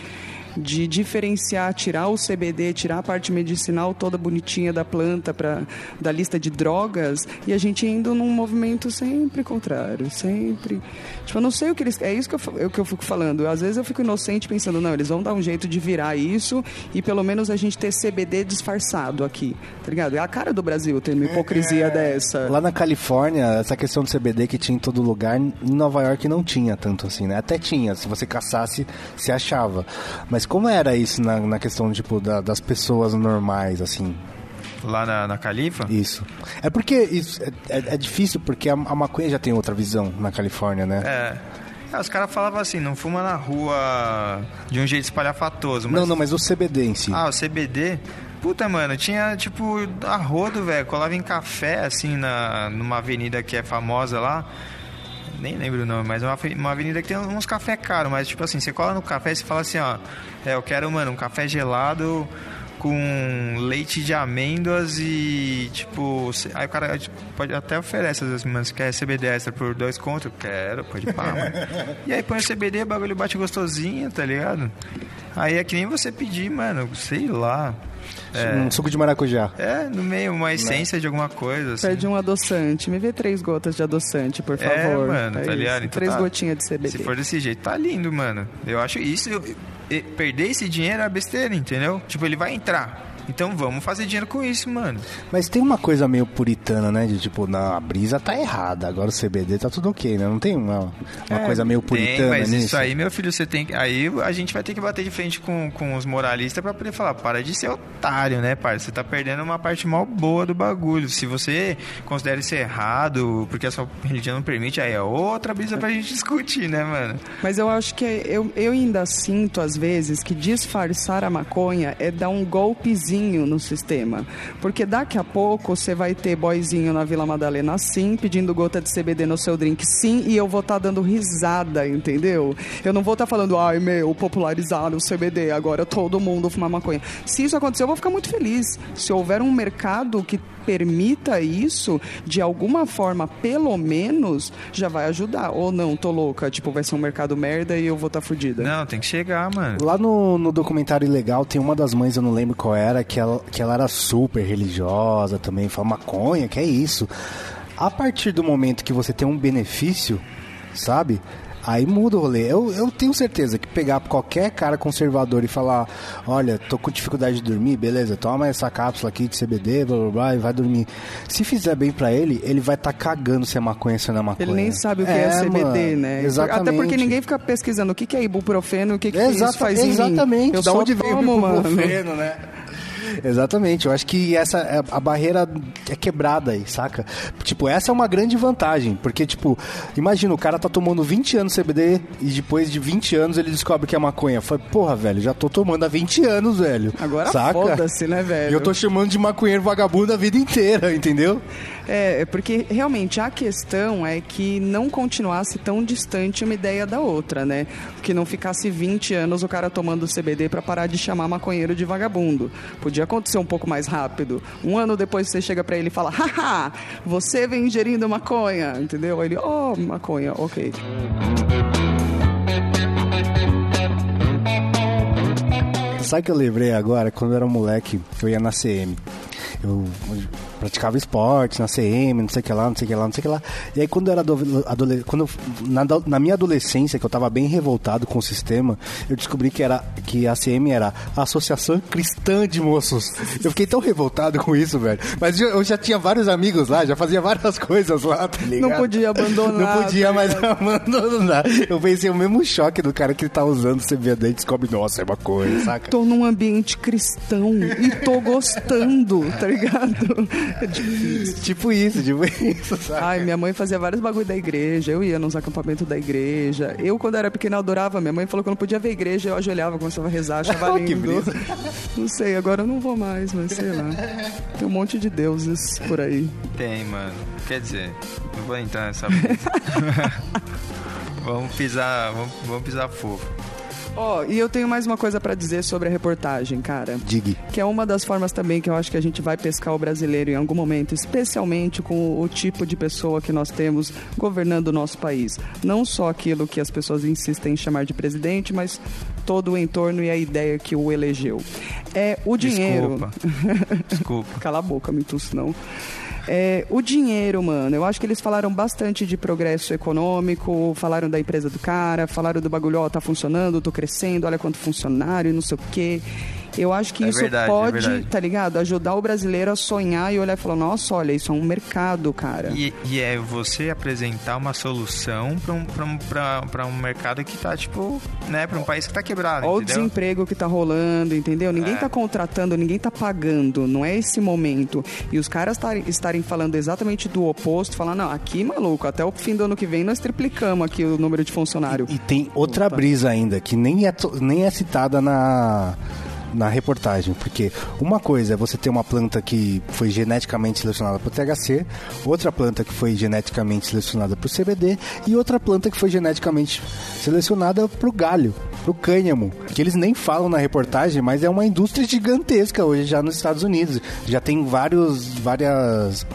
de diferenciar, tirar o CBD, tirar a parte medicinal toda bonitinha da planta pra, da lista de drogas e a gente indo num movimento sempre contrário, sempre. Tipo, eu não sei o que eles. É isso que eu, é que eu fico falando. Às vezes eu fico inocente pensando, não, eles vão dar um jeito de virar isso e pelo menos a gente ter CBD disfarçado aqui, tá ligado? É a cara do Brasil ter uma hipocrisia dessa. Lá na Califórnia, essa questão do CBD que tinha em todo lugar, em Nova York não tinha tanto assim, né? Até tinha, se você caçasse, se achava. Mas como era isso na, na questão, tipo, da- das pessoas normais, assim? Lá na, na Califa? Isso. É porque isso é, é- é difícil, porque a, a maconha já tem outra visão na Califórnia, né? É. É, os caras falavam assim, não fuma na rua de um jeito espalhafatoso. Mas... Não, não, mas o CBD em si. Ah, o CBD. Puta, mano, tinha tipo a rodo, velho. Colava em café, assim, na, numa avenida que é famosa lá. Nem lembro o nome, mas é uma, uma avenida que tem uns café caros. Mas, tipo assim, você cola no café e você fala assim, ó. É, eu quero, mano, um café gelado com leite de amêndoas e, tipo... Aí o cara tipo, pode até oferece, às vezes, mano, você quer CBD extra por dois contos? Quero, pode pá, mano. E aí põe o CBD, o bagulho bate gostosinho, tá ligado? Aí é que nem você pedir, mano, sei lá. É, Um suco de maracujá. é, no meio, uma essência de alguma coisa, assim. Pede um adoçante. Me vê três gotas de adoçante, por É, favor. mano, tá isso. ligado? Então três tá- gotinhas de CBD. Se for desse jeito, tá lindo, mano. Eu acho isso. eu- e- perder esse dinheiro é besteira, entendeu? Tipo, ele vai entrar. Então vamos fazer dinheiro com isso, mano. Mas tem uma coisa meio puritana, né? De tipo, não, a brisa tá errada, agora o CBD tá tudo ok, né? Não tem uma, uma coisa meio É, Tem, puritana mas nisso? isso aí, meu filho, você tem que. Aí a gente vai ter que bater de frente com, com os moralistas pra poder falar, para de ser otário, né, parça? Você tá perdendo uma parte mal boa do bagulho. Se você considera isso errado, porque a sua religião não permite, aí é outra brisa pra gente discutir, né, mano? Mas eu acho que é- eu, eu ainda sinto, às vezes, que disfarçar a maconha é dar um golpezinho no sistema. Porque daqui a pouco você vai ter boyzinho na Vila Madalena sim, pedindo gota de CBD no seu drink sim, e eu vou estar dando risada, entendeu? Eu não vou estar falando, ai meu, popularizaram o CBD, agora todo mundo fuma maconha. Se isso acontecer, eu vou ficar muito feliz. Se houver um mercado que permita isso, de alguma forma, pelo menos, já vai ajudar. Ou não, tô louca, tipo, vai ser um mercado merda e eu vou estar tá fudida. Não, tem que chegar, mano. Lá no, no documentário Ilegal tem uma das mães, eu não lembro qual era, que ela, que ela era super religiosa também, fala maconha, que é isso. A partir do momento que você tem um benefício, sabe? Aí muda o rolê. Eu, eu tenho certeza que pegar qualquer cara conservador e falar: Olha, tô com dificuldade de dormir, beleza, toma essa cápsula aqui de CBD, blá blá blá, e vai dormir. Se fizer bem pra ele, ele vai estar cagando se é maconha se não é maconha. Ele nem sabe o que é, CBD, mano, né? Exatamente. Até porque ninguém fica pesquisando o que que é ibuprofeno, o que, que Exata- isso faz em mim. exatamente. Eu da só onde veio o mano. ibuprofeno, né? Exatamente, eu acho que essa é- a barreira é quebrada aí, saca? Tipo, essa é uma grande vantagem, porque tipo, imagina o cara tá tomando 20 anos CBD e depois de 20 anos ele descobre que é maconha. Fala, porra, velho, já tô tomando há 20 anos, velho. Agora foda-se, né, velho? Eu tô chamando de maconheiro vagabundo a vida inteira, entendeu? É, é porque realmente a questão é que não continuasse tão distante uma ideia da outra, né? Que não ficasse 20 anos o cara tomando CBD pra parar de chamar maconheiro de vagabundo. Podia acontecer um pouco mais rápido. Um ano depois você chega pra ele e fala: haha, você vem ingerindo maconha, entendeu? Aí ele, oh, maconha, ok. Sabe que eu lembrei agora, quando eu era moleque, eu ia na CM. Eu praticava esporte na CM, não sei o que lá, não sei o que lá, não sei o que lá. E aí quando eu era ado- adole- quando eu- na, na minha adolescência, que eu tava bem revoltado com o sistema, eu descobri que era que a CM era a Associação Cristã de Moços. Eu fiquei tão revoltado com isso, velho. Mas eu, eu já tinha vários amigos lá, já fazia várias coisas lá, tá? Não podia abandonar. Não podia tá mais abandonar. Eu pensei o mesmo choque do cara que tá usando CBD e descobre, nossa, é uma coisa, saca? Tô num ambiente cristão e tô gostando, tá ligado? Tipo isso, tipo isso, saca? Ai, minha mãe fazia vários bagulho da igreja, eu ia nos acampamentos da igreja. Eu, quando era pequena, adorava. Minha mãe falou que eu não podia ver a igreja, eu ajoelhava, começava a rezar, achava Que lindo. brisa. Não sei, agora eu não vou mais, mas sei lá. Tem um monte de deuses por aí. Tem, mano. Quer dizer, não vou entrar nessa vamos pisar, vamos, vamos pisar fofo. Ó, e eu tenho mais uma coisa pra dizer sobre a reportagem, cara. Dig. Que é uma das formas também que eu acho que a gente vai pescar o brasileiro em algum momento, especialmente com o tipo de pessoa que nós temos governando o nosso país. Não só aquilo que as pessoas insistem em chamar de presidente, mas todo o entorno e a ideia que o elegeu. É o dinheiro. Desculpa. Desculpa. Cala a boca, Mitus, não. É, o dinheiro, mano, eu acho que eles falaram bastante de progresso econômico, falaram da empresa do cara, falaram do bagulho, ó, tá funcionando, tô crescendo, olha quanto funcionário, não sei o quê. Eu acho que É isso verdade, é pode, verdade. tá ligado? Ajudar o brasileiro a sonhar e olhar e falar, nossa, olha, isso é um mercado, cara. E, e é você apresentar uma solução pra um, pra um, pra, pra um mercado que tá, tipo, né, pra um país que tá quebrado, Olha o desemprego que tá rolando, entendeu? Ninguém É. tá contratando, ninguém tá pagando, não é esse momento. E os caras tarem- estarem falando exatamente do oposto, falando, não, aqui, maluco, até o fim do ano que vem nós triplicamos aqui o número de funcionário. E tem outra brisa ainda, que nem é, nem é citada na, na reportagem. Porque uma coisa é você ter uma planta que foi geneticamente selecionada para o THC, outra planta que foi geneticamente selecionada para o CBD e outra planta que foi geneticamente selecionada para o galho, para o cânhamo. Que eles nem falam na reportagem, mas é uma indústria gigantesca hoje já nos Estados Unidos. Já tem vários, várias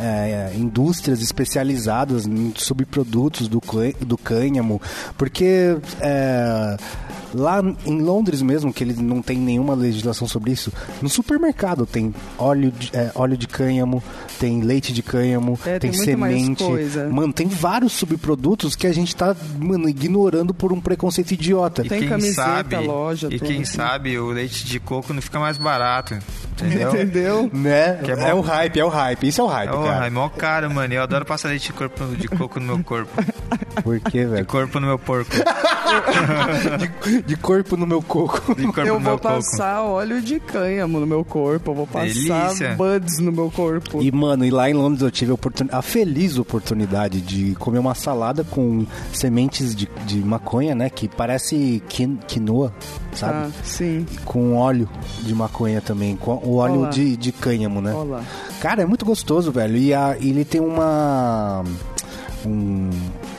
é, indústrias especializadas em subprodutos do, do cânhamo, porque é, lá em Londres mesmo, que eles não tem nenhuma legislação sobre isso, no supermercado tem óleo de, é, óleo de cânhamo, tem leite de cânhamo, É, tem, tem semente. Mano, tem vários subprodutos que a gente tá, mano, ignorando por um preconceito idiota. E Tem quem camiseta, sabe, loja, E tudo. quem sabe o leite de coco não fica mais barato, entendeu? Entendeu? Né? Que é é, o hype, é o hype. Isso é o hype, Oh, cara. é mó caro, mano. Eu adoro passar leite de, corpo, de coco no meu corpo. Por quê, De velho? corpo no meu porco. De, de corpo no meu coco. De corpo eu no meu vou coco. passar óleo de cânhamo no meu corpo, eu vou passar Delícia. buds no meu corpo. E, mano, e lá em Londres eu tive a, oportun- a feliz oportunidade de comer uma salada com sementes de, de maconha, né? Que parece quin- quinoa, sabe? Tá, sim. Com óleo de maconha também, com o óleo Olá. de, de cânhamo, né? Olha lá. Cara, é muito gostoso, velho. E, a- e ele tem uma. Um,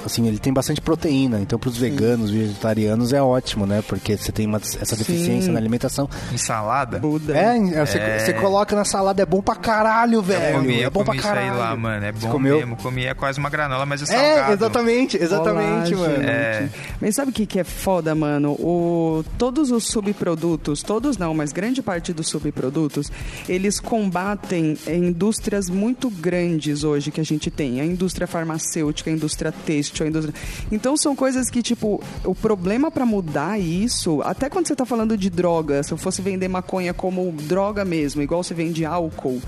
assim, ele tem bastante proteína. Então, pros veganos, vegetarianos, é ótimo, né? Porque você tem uma- essa deficiência Sim. na alimentação. Ensalada? Buda. É, você, É. você coloca na salada, é bom pra caralho, velho. Eu comi, é bom pra isso aí caralho. lá, mano. É Você bom comeu? mesmo. Comi é quase uma granola, mas é salgado. É, exatamente, exatamente, Olá, mano. É. Mas sabe o que, que é foda, mano? O, todos os subprodutos, todos não, mas grande parte dos subprodutos, eles combatem é, indústrias muito grandes hoje que a gente tem. A indústria farmacêutica, a indústria têxtil, a indústria... Então são coisas que, tipo, o problema pra mudar isso, até quando você tá falando de droga, se eu fosse vender maconha como droga mesmo, igual você vende álcool,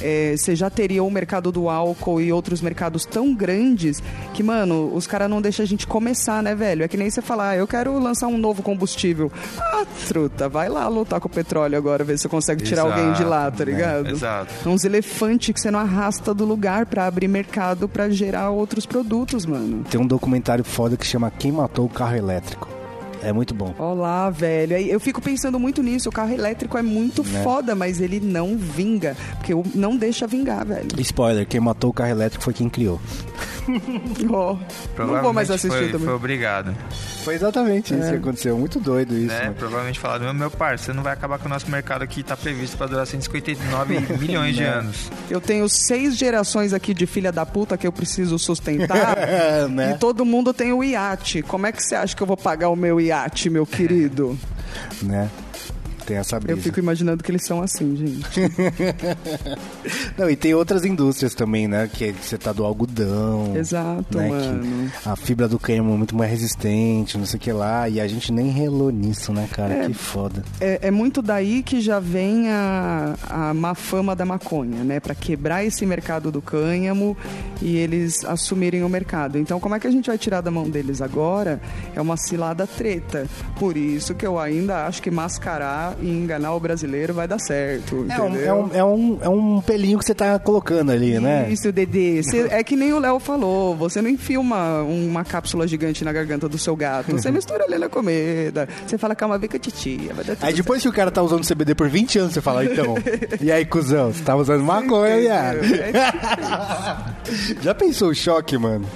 é, você já teria o mercado do álcool e outros mercados tão grandes que, mano, os caras não deixam a gente começar, né, velho? É que nem você falar, ah, eu quero lançar um novo combustível. Ah, truta, vai lá lutar com o petróleo agora, ver se você consegue tirar Exato, alguém de lá, tá né? ligado? Exato. É uns elefantes que você não arrasta do lugar pra abrir mercado pra gerar outros produtos, mano. Tem um documentário foda que chama Quem Matou o Carro Elétrico. É muito bom. Olá, velho. Eu fico pensando muito nisso. O carro elétrico é muito Né? foda, mas ele não vinga. Porque não deixa vingar, velho. Spoiler, quem matou o carro elétrico foi quem criou. Ó, não vou mais assistir foi, também. Foi obrigado. Foi exatamente isso que aconteceu. Muito doido isso. né? mano. Provavelmente falaram, meu, meu parceiro, você não vai acabar com o nosso mercado que tá previsto pra durar 159 milhões de anos. Eu tenho seis gerações aqui de filha da puta que eu preciso sustentar. É, né? E todo mundo tem o iate. Como é que você acha que eu vou pagar o meu iate, meu querido? né? Tem essa brisa. Eu fico imaginando que eles são assim, gente. Não, e tem outras indústrias também, né? Que você tá do algodão. Exato, né, mano. que a fibra do cânhamo é muito mais resistente, não sei o que lá. E a gente nem relou nisso, né, cara? Que foda. É, é muito daí que já vem a, a má fama da maconha, né? Pra quebrar esse mercado do cânhamo e eles assumirem o mercado. Então, como é que a gente vai tirar da mão deles agora? É uma cilada treta. Por isso que eu ainda acho que mascarar e enganar o brasileiro vai dar certo. É um, é, um, é, um, é um pelinho que você tá colocando ali, né? Isso, Dedê. Cê- é que nem o Léo falou. Você não enfia uma, uma cápsula gigante na garganta do seu gato. Você mistura ali na comida. Você fala, calma, vem com a titia. Vai dar tudo Aí depois que o cara tá usando CBD por 20 anos, você fala, então. e aí, cuzão, você tá usando maconha, viado? certo. É Já pensou o choque, mano?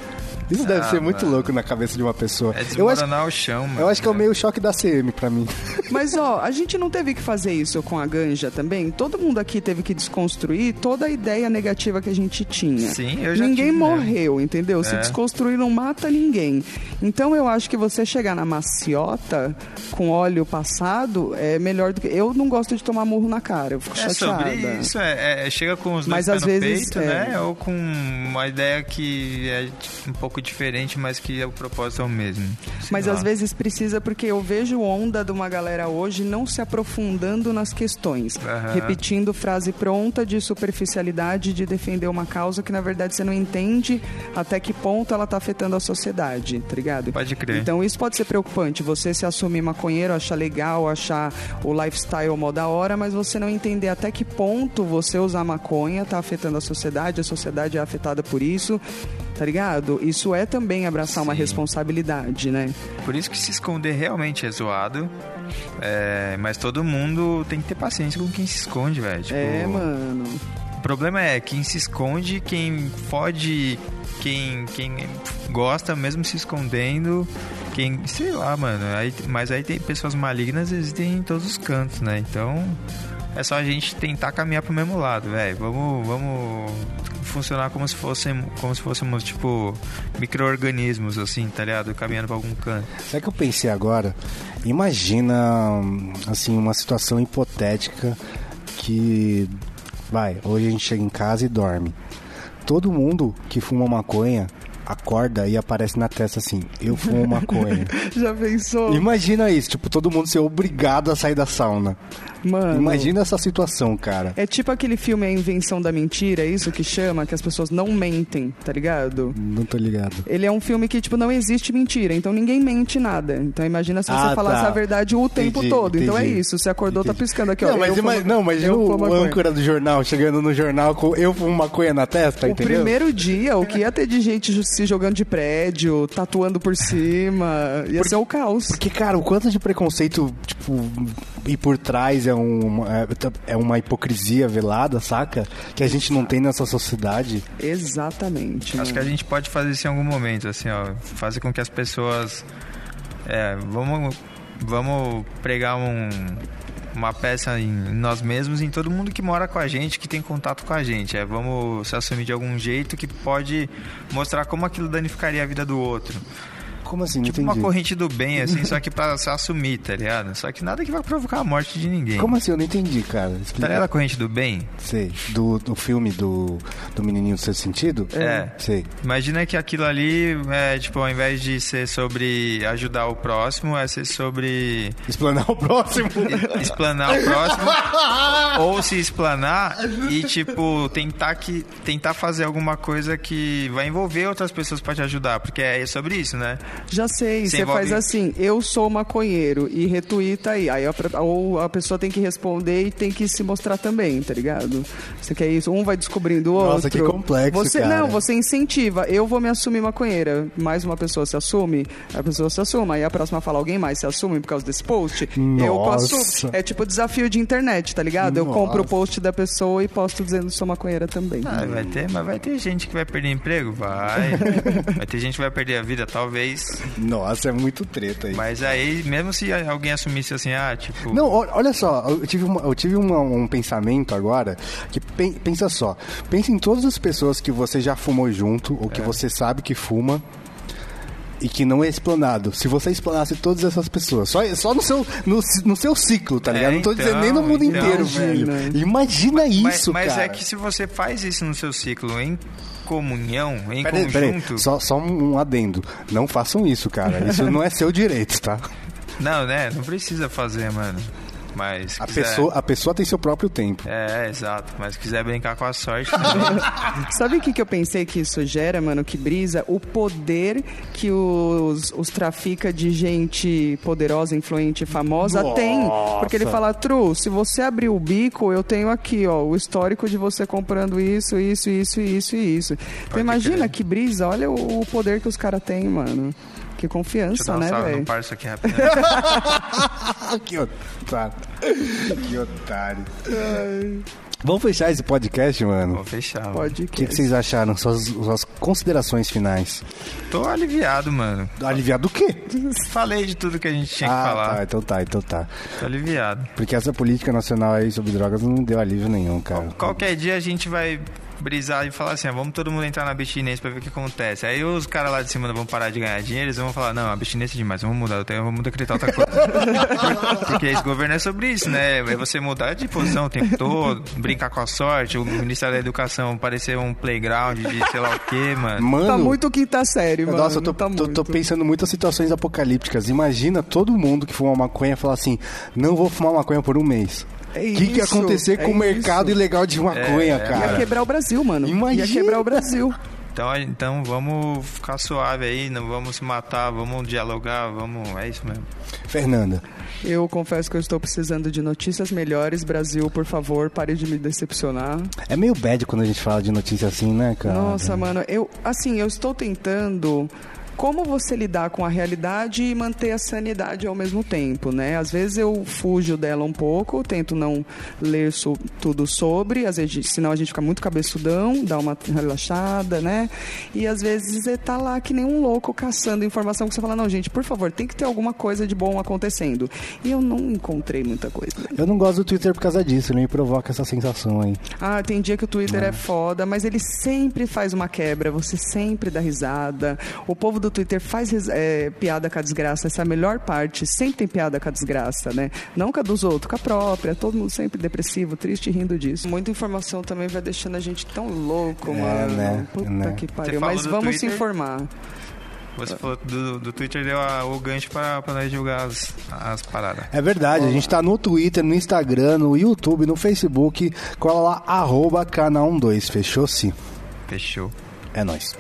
Isso deve Ah, ser muito mano. louco na cabeça de uma pessoa. É eu, acho, desmoronar o chão, mano. eu acho que é o meio choque da CM pra mim. Mas ó, a gente não teve que fazer isso com a ganja também? Todo mundo aqui teve que desconstruir toda a ideia negativa que a gente tinha. Sim, eu já Ninguém tive, né? morreu, entendeu? Se É. desconstruir não mata ninguém. Então eu acho que você chegar na maciota com óleo passado é melhor do que. Eu não gosto de tomar murro na cara, eu fico É chateada. sobre isso, é, é- chega com os dois Mas pés às no vezes, peito, é. né? Ou com uma ideia que é um pouco diferente, mas que o propósito é o mesmo. Mas lá. às vezes precisa porque eu vejo onda de uma galera hoje não se aprofundando nas questões, Aham. repetindo frase pronta de superficialidade de defender uma causa que na verdade você não entende até que ponto ela tá afetando a sociedade, tá ligado? Pode crer. Então isso pode ser preocupante, você se assumir maconheiro, achar legal, achar o lifestyle mó da hora, mas você não entender até que ponto você usar maconha tá afetando a sociedade, a sociedade é afetada por isso. Tá ligado? Isso é também abraçar uma Sim. responsabilidade, né? Por isso que se esconder realmente é zoado. É, mas todo mundo tem que ter paciência com quem se esconde, velho. Tipo, É, mano. O problema é quem se esconde, quem fode, quem, quem gosta mesmo se escondendo, quem. sei lá, mano. Aí, mas aí tem pessoas malignas, existem em todos os cantos, né? Então é só a gente tentar caminhar pro mesmo lado, velho. Vamos, vamos funcionar como se fossem, como se fôssemos tipo micro-organismos, assim, tá ligado? Caminhando pra algum canto. Sabe que eu pensei agora? Imagina, assim, uma situação hipotética que, vai, hoje a gente chega em casa e dorme. Todo mundo que fuma maconha acorda e aparece na testa assim, eu fumo maconha. Já pensou? Imagina isso, tipo, todo mundo ser obrigado a sair da sauna. Mano. Imagina essa situação, cara. É tipo aquele filme A Invenção da Mentira, é isso que chama, que as pessoas não mentem, tá ligado? Não tô ligado. Ele é um filme que, tipo, não existe mentira, então ninguém mente nada. Então imagina se você Ah, falasse tá. a verdade o tempo Entendi, todo. Então é entendi. isso, você acordou, tá Entendi. piscando aqui, ó. Não, mas, eu ima- fumo- não, imagina eu o, o âncora do jornal chegando no jornal com eu fumo maconha na testa, O entendeu? primeiro dia, o que ia ter de gente se jogando de prédio, tatuando por cima, ia ser o caos. Porque, cara, o quanto de preconceito, tipo, e por trás é, um, é, é uma hipocrisia velada, saca? Que a gente não tem nessa sociedade. Exatamente. Acho que a gente pode fazer isso em algum momento, assim, ó. Fazer com que as pessoas. É, vamos, vamos pregar um, uma peça em nós mesmos, em todo mundo que mora com a gente, que tem contato com a gente. É, vamos se assumir de algum jeito que pode mostrar como aquilo danificaria a vida do outro. Como assim? Não Tipo entendi. uma corrente do bem, assim, só que pra se assumir, tá ligado? Só que nada que vai provocar a morte de ninguém. Como assim? Eu não entendi, cara. Tá Explica. ligado a corrente do bem? Sei. Do, do filme do, do menininho do seu sentido? É. Sei. Imagina que aquilo ali é, tipo, ao invés de ser sobre ajudar o próximo, é ser sobre Explanar o próximo. explanar o próximo ou se explanar e tipo tentar que tentar fazer alguma coisa que vai envolver outras pessoas pra te ajudar, porque é sobre isso, né? Já sei, Você envolve- faz assim, eu sou maconheiro e retuita aí. Aí a, ou a pessoa tem que responder e tem que se mostrar também, tá ligado? Você quer isso? Um vai descobrindo o outro. Nossa, que complexo, você, cara. Não, você incentiva. Eu vou me assumir maconheira. Mais uma pessoa se assume, a pessoa se assume. Aí a próxima fala, alguém mais se assume por causa desse post? Eu Nossa. posso. É tipo desafio de internet, tá ligado? Eu compro o Nossa. post da pessoa e posto dizendo que sou maconheira também. Ah, vai ter, mas vai ter gente que vai perder emprego, vai. vai ter gente que vai perder a vida, talvez. Nossa, é muito treta aí. Mas aí, mesmo se alguém assumisse assim, ah, tipo, Não, olha só, eu tive, uma- eu tive uma- um pensamento agora que pen- pensa só, pensa em todas as pessoas que você já fumou junto ou É. que você sabe que fuma e que não é explanado. Se você explanasse todas essas pessoas, só, só no, seu, no, no seu ciclo, tá É, ligado? não tô então, dizendo nem no mundo então. inteiro, Imagina. velho. Imagina mas, isso, mas cara. é que se você faz isso no seu ciclo em comunhão, em peraí, conjunto, só, só um adendo. Não façam isso, cara. Isso não é seu direito, tá? não, né? Não precisa fazer, mano. Mas se A quiser- pessoa, a pessoa tem seu próprio tempo. É, exato. Mas se quiser brincar com a sorte. Sabe o que, que eu pensei que isso gera, mano? Que brisa? O poder que os, os trafica de gente poderosa, influente, famosa Nossa. tem. Porque ele fala, Tru, se você abrir o bico, eu tenho aqui, ó, o histórico de você comprando isso, isso, isso, isso e isso. Então imagina crer. que brisa, olha o, o poder que os caras têm, mano. Que Deixa eu confiança, dar um né, parça aqui rapidão. que otário. que otário. Vamos fechar esse podcast, mano? Vou fechar. mano. Pode O que, que vocês acharam? Suas, suas considerações finais. Tô aliviado, mano. Aliviado do quê? Falei de tudo que a gente tinha que ah, falar. tá, então tá, então tá. Tô aliviado. Porque essa política nacional aí sobre drogas não deu alívio nenhum, cara. Qualquer dia a gente vai brisar e falar assim, ó, vamos todo mundo entrar na abstinência pra ver o que acontece. Aí os caras lá de cima vão parar de ganhar dinheiro, eles vão falar, não, abstinência é demais, vamos mudar, eu vamos acreditar outra coisa. Porque esse governo é sobre isso, né? É você mudar de posição o tempo todo, brincar com a sorte, o Ministério da Educação parecer um playground de sei lá o quê, mano. Mano, Tá muito quinta série, mano. Nossa, eu tô, tá tô- tô pensando muito em situações apocalípticas. Imagina todo mundo que fuma maconha falar assim: não vou fumar maconha por um mês. É O que, que ia acontecer com é o mercado isso. ilegal de maconha, É, é. cara? Ia quebrar o Brasil, mano. Imagina. Ia quebrar o Brasil. Então, então vamos ficar suave aí, não vamos se matar, vamos dialogar, vamos. É isso mesmo. Fernanda, Eu confesso que eu estou precisando de notícias melhores. Brasil, por favor, pare de me decepcionar. é meio bad quando a gente fala de notícia assim, né, cara? Nossa, mano, eu assim, eu estou tentando como você lidar com a realidade e manter a sanidade ao mesmo tempo, né? Às vezes eu fujo dela um pouco, tento não ler so- tudo sobre, às vezes, senão a gente fica muito cabeçudão, dá uma relaxada, né? E às vezes você tá lá que nem um louco caçando informação que você fala, não, gente, por favor, tem que ter alguma coisa de bom acontecendo. E eu não encontrei muita coisa. Eu não gosto do Twitter por causa disso, ele me provoca essa sensação aí. Ah, tem dia que o Twitter é foda, mas ele sempre faz uma quebra, você sempre dá risada. O povo do Twitter faz é, piada com a desgraça, essa é a melhor parte. Sempre tem piada com a desgraça, né? Não com a dos outros, com a própria. Todo mundo sempre depressivo, triste, rindo disso. Muita informação também vai deixando a gente tão louco, É, mano. né? Puta Né? que pariu. Mas do vamos se Twitter? informar. Você falou do, do Twitter, deu a- o gancho pra, pra nós divulgar as, as paradas. É verdade, a gente tá no Twitter, no Instagram, no YouTube, no Facebook. Cola lá, arroba canal 12, fechou-se? Fechou. É nóis.